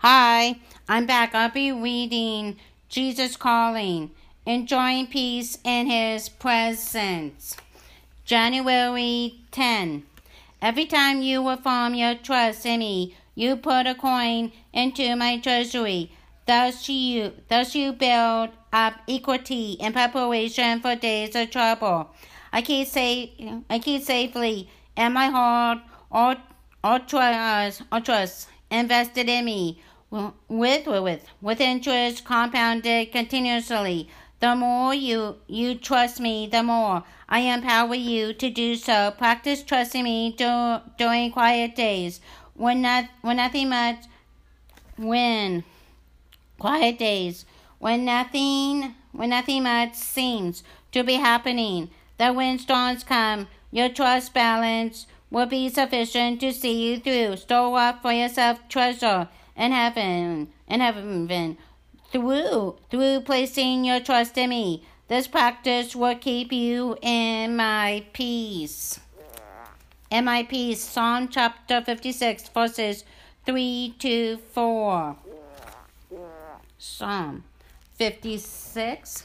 Hi, I'm back. I'll be reading Jesus Calling, enjoying peace in His presence. January 10. Every time you affirm your trust in me, you put a coin into my treasury. Thus you, thus you build up equity in preparation for days of trouble. I keep say, I keep safely in my heart all, all trust, all trust invested in me with with with interest compounded continuously. The more you you trust me, the more I empower you to do so. Practice trusting me do, during quiet days when not when nothing much when quiet days when nothing when nothing much seems to be happening. The windstorms come, your trust balance will be sufficient to see you through. Store up for yourself treasure in heaven, in heaven, through through placing your trust in me. This practice will keep you in my peace. In my peace. Psalm chapter 56, verses 3 to 4. Psalm 56.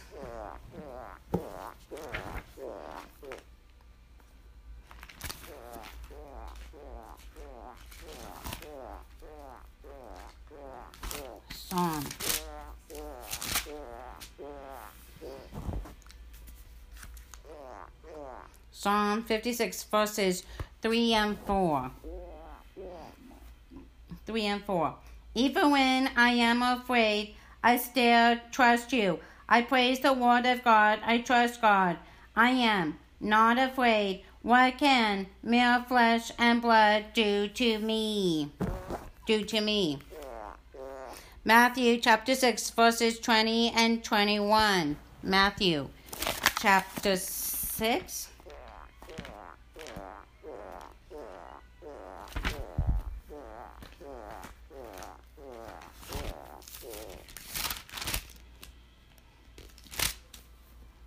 Psalm. Psalm 56 verses 3 and 4. 3 and 4. Even when I am afraid, I still trust you. I praise the word of God. I trust God. I am not afraid. What can mere flesh and blood do to me? Do to me. Matthew chapter 6, verses 20 and 21. Matthew chapter 6.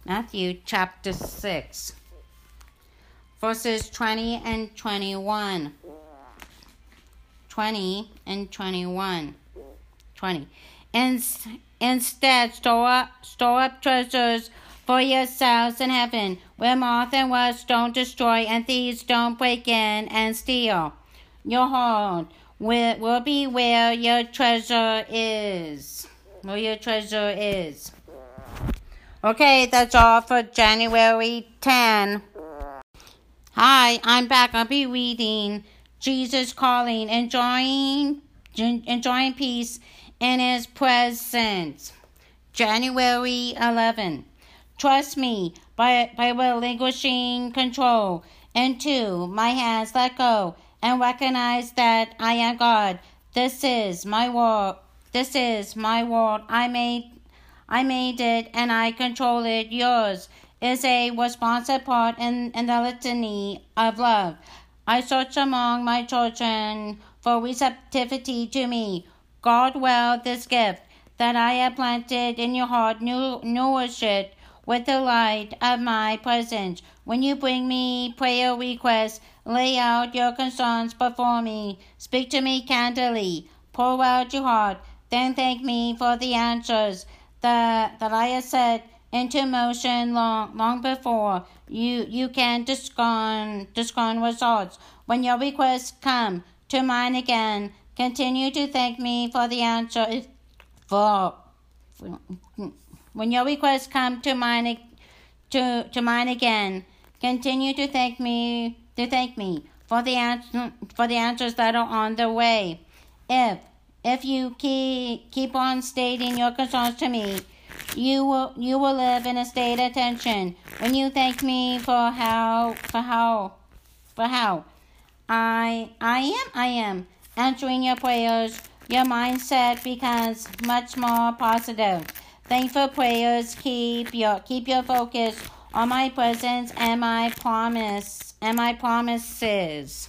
Matthew chapter 6, verses 20 and 21. 20 and 21. 20. And, Instead, store up, store up treasures for yourselves in heaven, where moth and rust don't destroy and thieves don't break in and steal. Your heart will, will be where your treasure is. Where your treasure is. Okay, that's all for January 10. Hi, I'm back. I'll be reading Jesus Calling, enjoying, enjoying peace in His presence. January 11. Trust me by, by relinquishing control And into my hands. Let go and recognize that I am God. This is my world. This is my world. I made, I made it and I control it. Yours is a responsive part in, in the litany of love. I search among my children for receptivity to me Guard well this gift that I have planted in your heart, nourish it with the light of my presence. When you bring me prayer requests, lay out your concerns before me. Speak to me candidly. Pour out your heart. Then thank me for the answers that, that I have set into motion long, long before you, you can discern, discern results. When your requests come to mind again, Continue to thank me for the answer. For when your requests come to mine to, to mind again, continue to thank me to thank me for the answer for the answers that are on the way. If if you keep keep on stating your concerns to me, you will you will live in a state of tension. When you thank me for how for how for how I I am I am answering your prayers, your mindset becomes much more positive. Thankful prayers keep your keep your focus on my presence and my promise and my promises.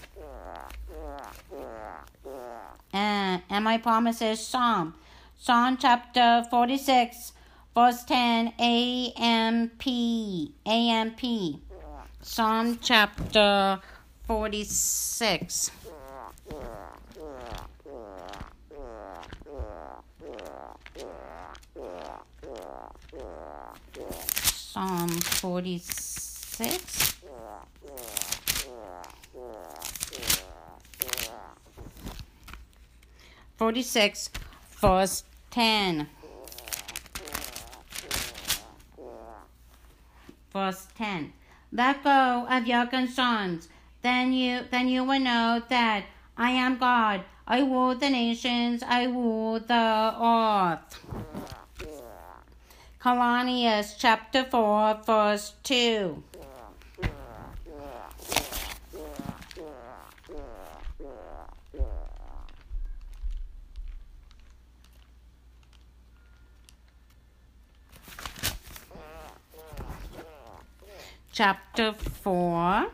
And, and my promises Psalm. Psalm chapter 46, verse 10, AMP. AMP. Psalm chapter 46. 46. Forty-six, verse ten. Verse ten. Let go of your concerns. Then you then you will know that I am God. I rule the nations. I rule the earth. Colossians chapter 4, verse 2. Chapter 4.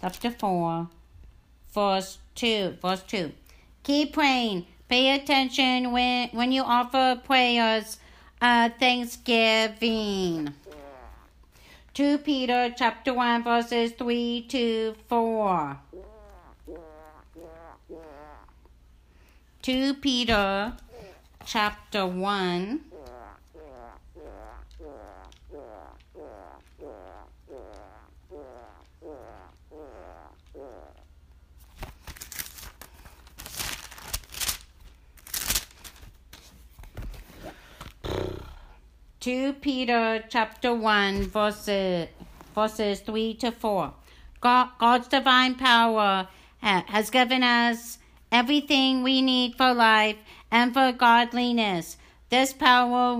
Chapter 4, verse 2. Verse 2. Keep praying. Pay attention when, when you offer prayers uh, thanksgiving. 2 Peter chapter 1 verses 3 to 4. 2 Peter chapter 1 2 Peter chapter 1 verses, verses 3 to 4. God, God's divine power has given us everything we need for life and for godliness. This power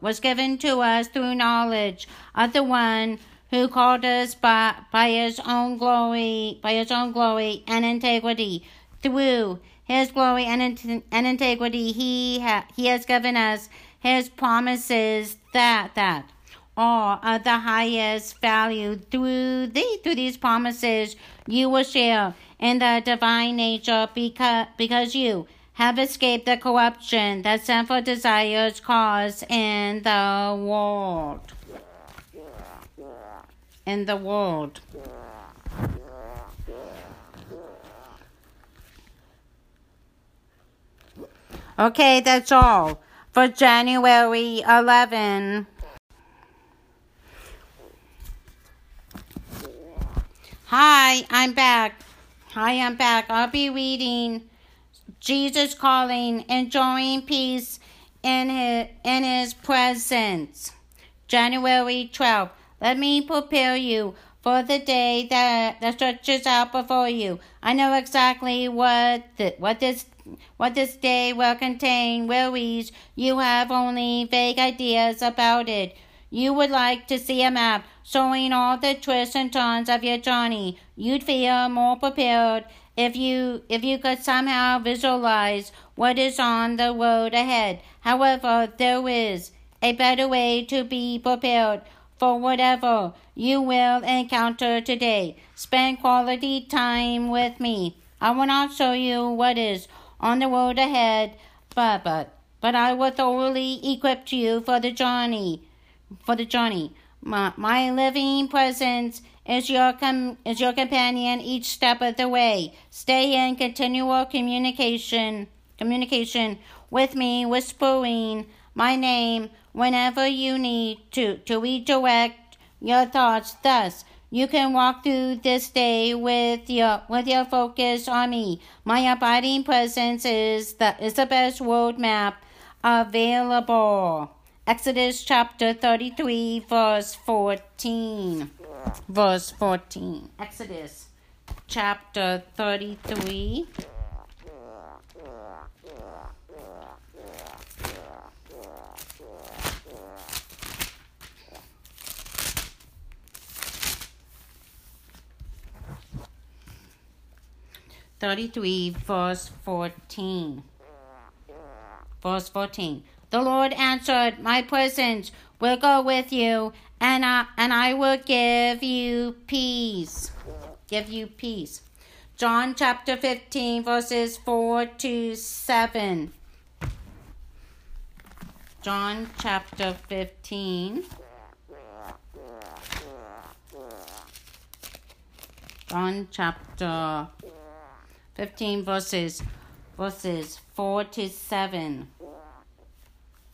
was given to us through knowledge of the one who called us by, by his own glory, by his own glory and integrity. Through his glory and, and integrity, he, ha, he has given us his promises that that are of the highest value through the, through these promises you will share in the divine nature because because you have escaped the corruption that sinful desires cause in the world. In the world. Okay that's all for January 11. Hi, I'm back. Hi, I'm back. I'll be reading Jesus Calling, Enjoying Peace in His, in his Presence. January 12. Let me prepare you for the day that, that stretches out before you. I know exactly what the, what this what this day will contain worries, you have only vague ideas about it. You would like to see a map showing all the twists and turns of your journey. You'd feel more prepared if you if you could somehow visualize what is on the road ahead. However, there is a better way to be prepared for whatever you will encounter today. Spend quality time with me. I will not show you what is on the road ahead, but but but I will thoroughly equip you for the journey. For the journey, my, my living presence is your com- is your companion each step of the way. Stay in continual communication communication with me, whispering my name whenever you need to to redirect your thoughts. Thus, you can walk through this day with your with your focus on me. My abiding presence is the is the best roadmap available. Exodus chapter 33 verse 14. Verse 14. Exodus chapter 33 33, verse 14. Verse 14. The Lord answered, My presence will go with you, and I, and I will give you peace. Give you peace. John chapter 15, verses 4 to 7. John chapter 15. John chapter 15 verses verses 4 to 7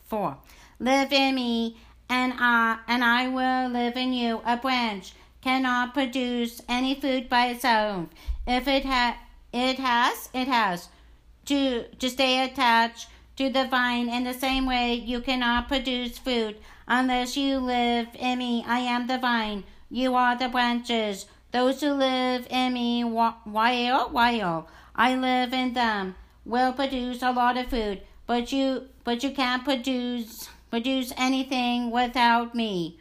4. Live in me, and I, and I will live in you. A branch cannot produce any food by itself. If it, ha- it has, it has to, to stay attached to the vine in the same way you cannot produce fruit unless you live in me. I am the vine. You are the branches. Those who live in me while, while oh, oh? I live in them will produce a lot of food, but you but you can't produce produce anything without me.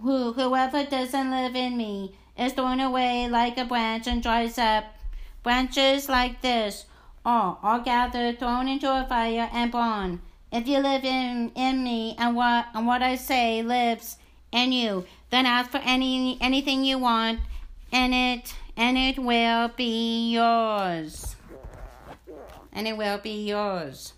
Who whoever doesn't live in me is thrown away like a branch and dries up. Branches like this are, are gathered, thrown into a fire, and burned. If you live in, in me and what and what I say lives in you, then ask for any anything you want, and it and it will be yours. And it will be yours.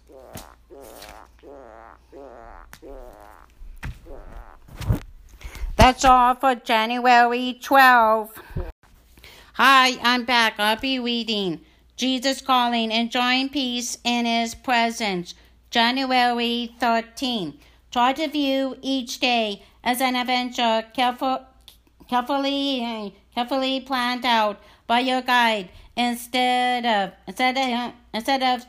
That's all for January 12th. Hi, I'm back. I'll be reading Jesus Calling, Enjoying Peace in His Presence. January 13. Try to view each day as an adventure careful, carefully, carefully planned out by your guide instead of instead of instead of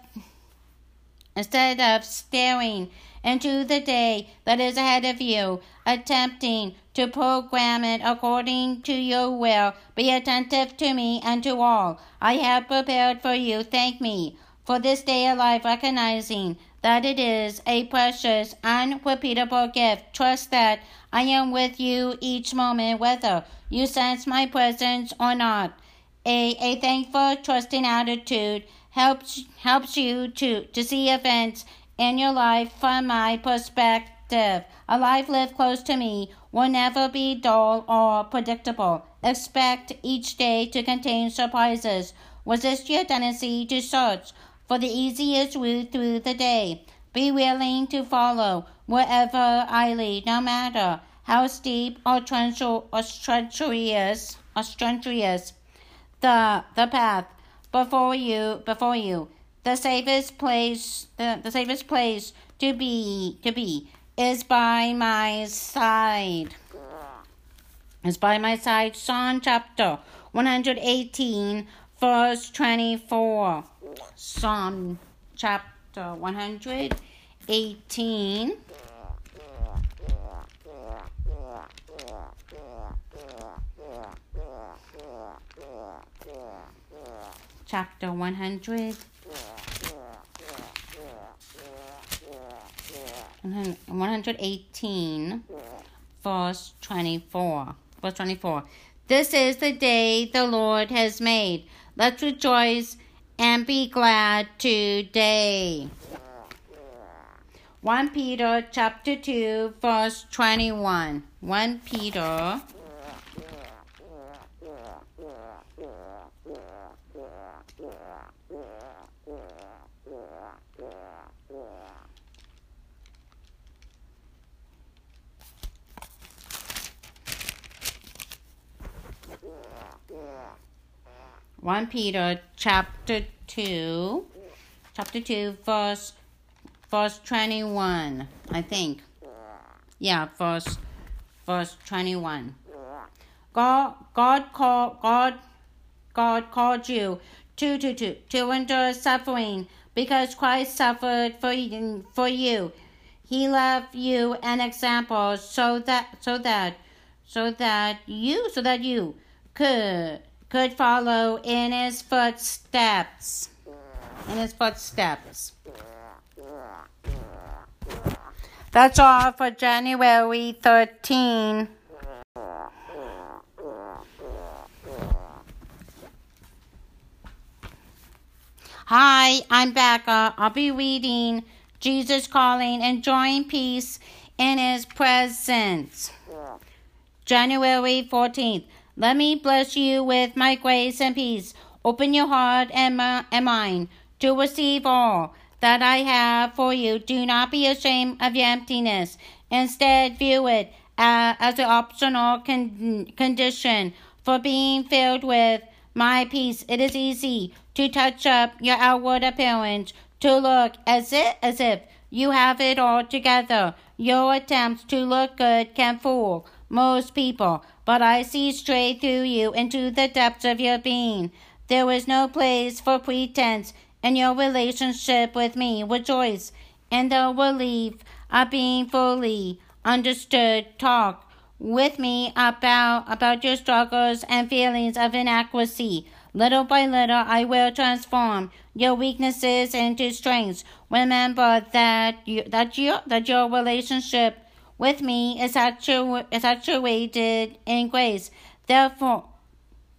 instead of staring into the day that is ahead of you, attempting to program it according to your will. Be attentive to me and to all I have prepared for you. Thank me for this day of life, recognizing that it is a precious, unrepeatable gift. Trust that I am with you each moment, whether you sense my presence or not. A, a thankful, trusting attitude helps helps you to, to see events in your life from my perspective. A life lived close to me will never be dull or predictable. Expect each day to contain surprises. Resist your tendency to search for the easiest route through the day. Be willing to follow wherever I lead, no matter how steep or, treacherous or treacherous the the path. Before you before you. The safest place the, the safest place to be to be is by my side. Is by my side. Psalm chapter 118 verse 24 Psalm chapter 118 chapter 100 118, verse 24. Verse 24. This is the day the Lord has made. Let's rejoice and be glad today. 1 Peter chapter 2 verse 21. 1 Peter One Peter chapter two, chapter two, verse verse twenty one, I think. Yeah, verse verse twenty one. God God called God God called you to to to to endure suffering because Christ suffered for for you. He left you an example so that so that so that you so that you could could follow in his footsteps. In his footsteps. That's all for January 13. Hi, I'm Becca. I'll be reading Jesus Calling, Enjoying Peace in His Presence. January 14th. Let me bless you with my grace and peace. Open your heart and, my, and mind to receive all that I have for you. Do not be ashamed of your emptiness. Instead, view it uh, as an optional con- condition for being filled with my peace. It is easy to touch up your outward appearance to look as if, as if You have it all together. Your attempts to look good can fool most people, but I see straight through you into the depths of your being. There was no place for pretense in your relationship with me. Rejoice in the relief of being fully understood. Talk with me about about your struggles and feelings of inadequacy. Little by little, I will transform your weaknesses into strengths. Remember that you, that your that your relationship with me is, actu- actuated in grace. Therefore,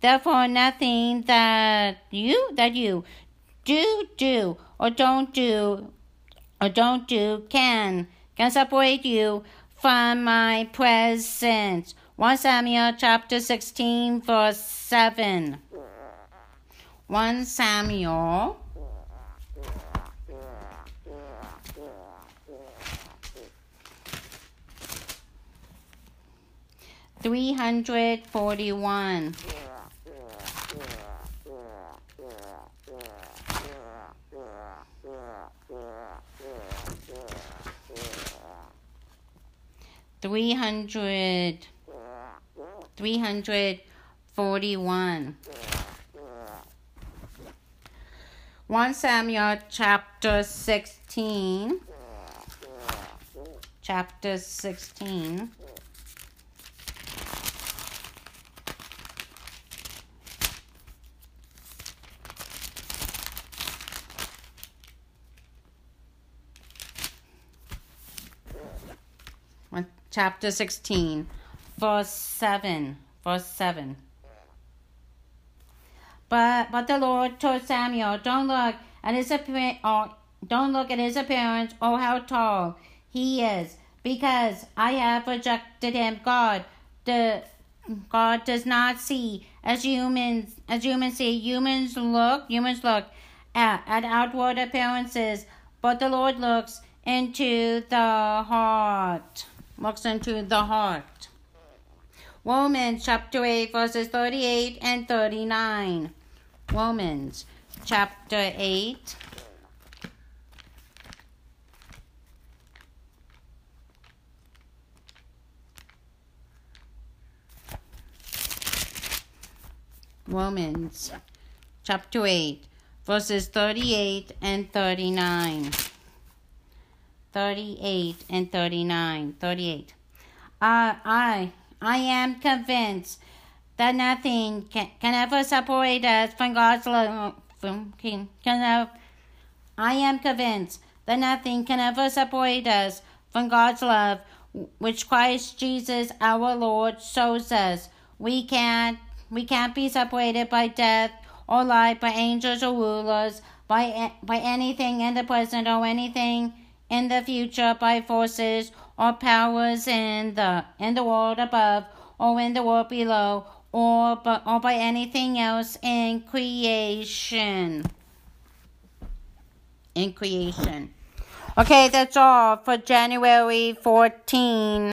therefore, nothing that you that you do do or don't do or don't do can can separate you from my presence. 1 Samuel chapter 16 verse 7. 1 Samuel three hundred forty one. Three hundred three hundred forty one. 1 Samuel chapter 16. Chapter 16. Chapter 16, verse 7. Verse 7. But but the Lord told Samuel, Don't look at his appearance or uh, don't look at his appearance or how tall he is, because I have rejected him. God the God does not see as humans as humans see. Humans look humans look at, at outward appearances, but the Lord looks into the heart. Looks into the heart. Romans chapter 8, verses 38 and 39. Romans chapter 8. Romans chapter 8, verses 38 and 39. 38 and 39. 38. Uh, I I am convinced that nothing can, can ever separate us from God's love. From, can, can, I am convinced that nothing can ever separate us from God's love, which Christ Jesus our Lord shows us. We can't we can't be separated by death or life, by angels or rulers, by by anything in the present or anything in the future, by forces or powers in the in the world above or in the world below, or by, or by anything else in creation. In creation. Okay, that's all for January 14.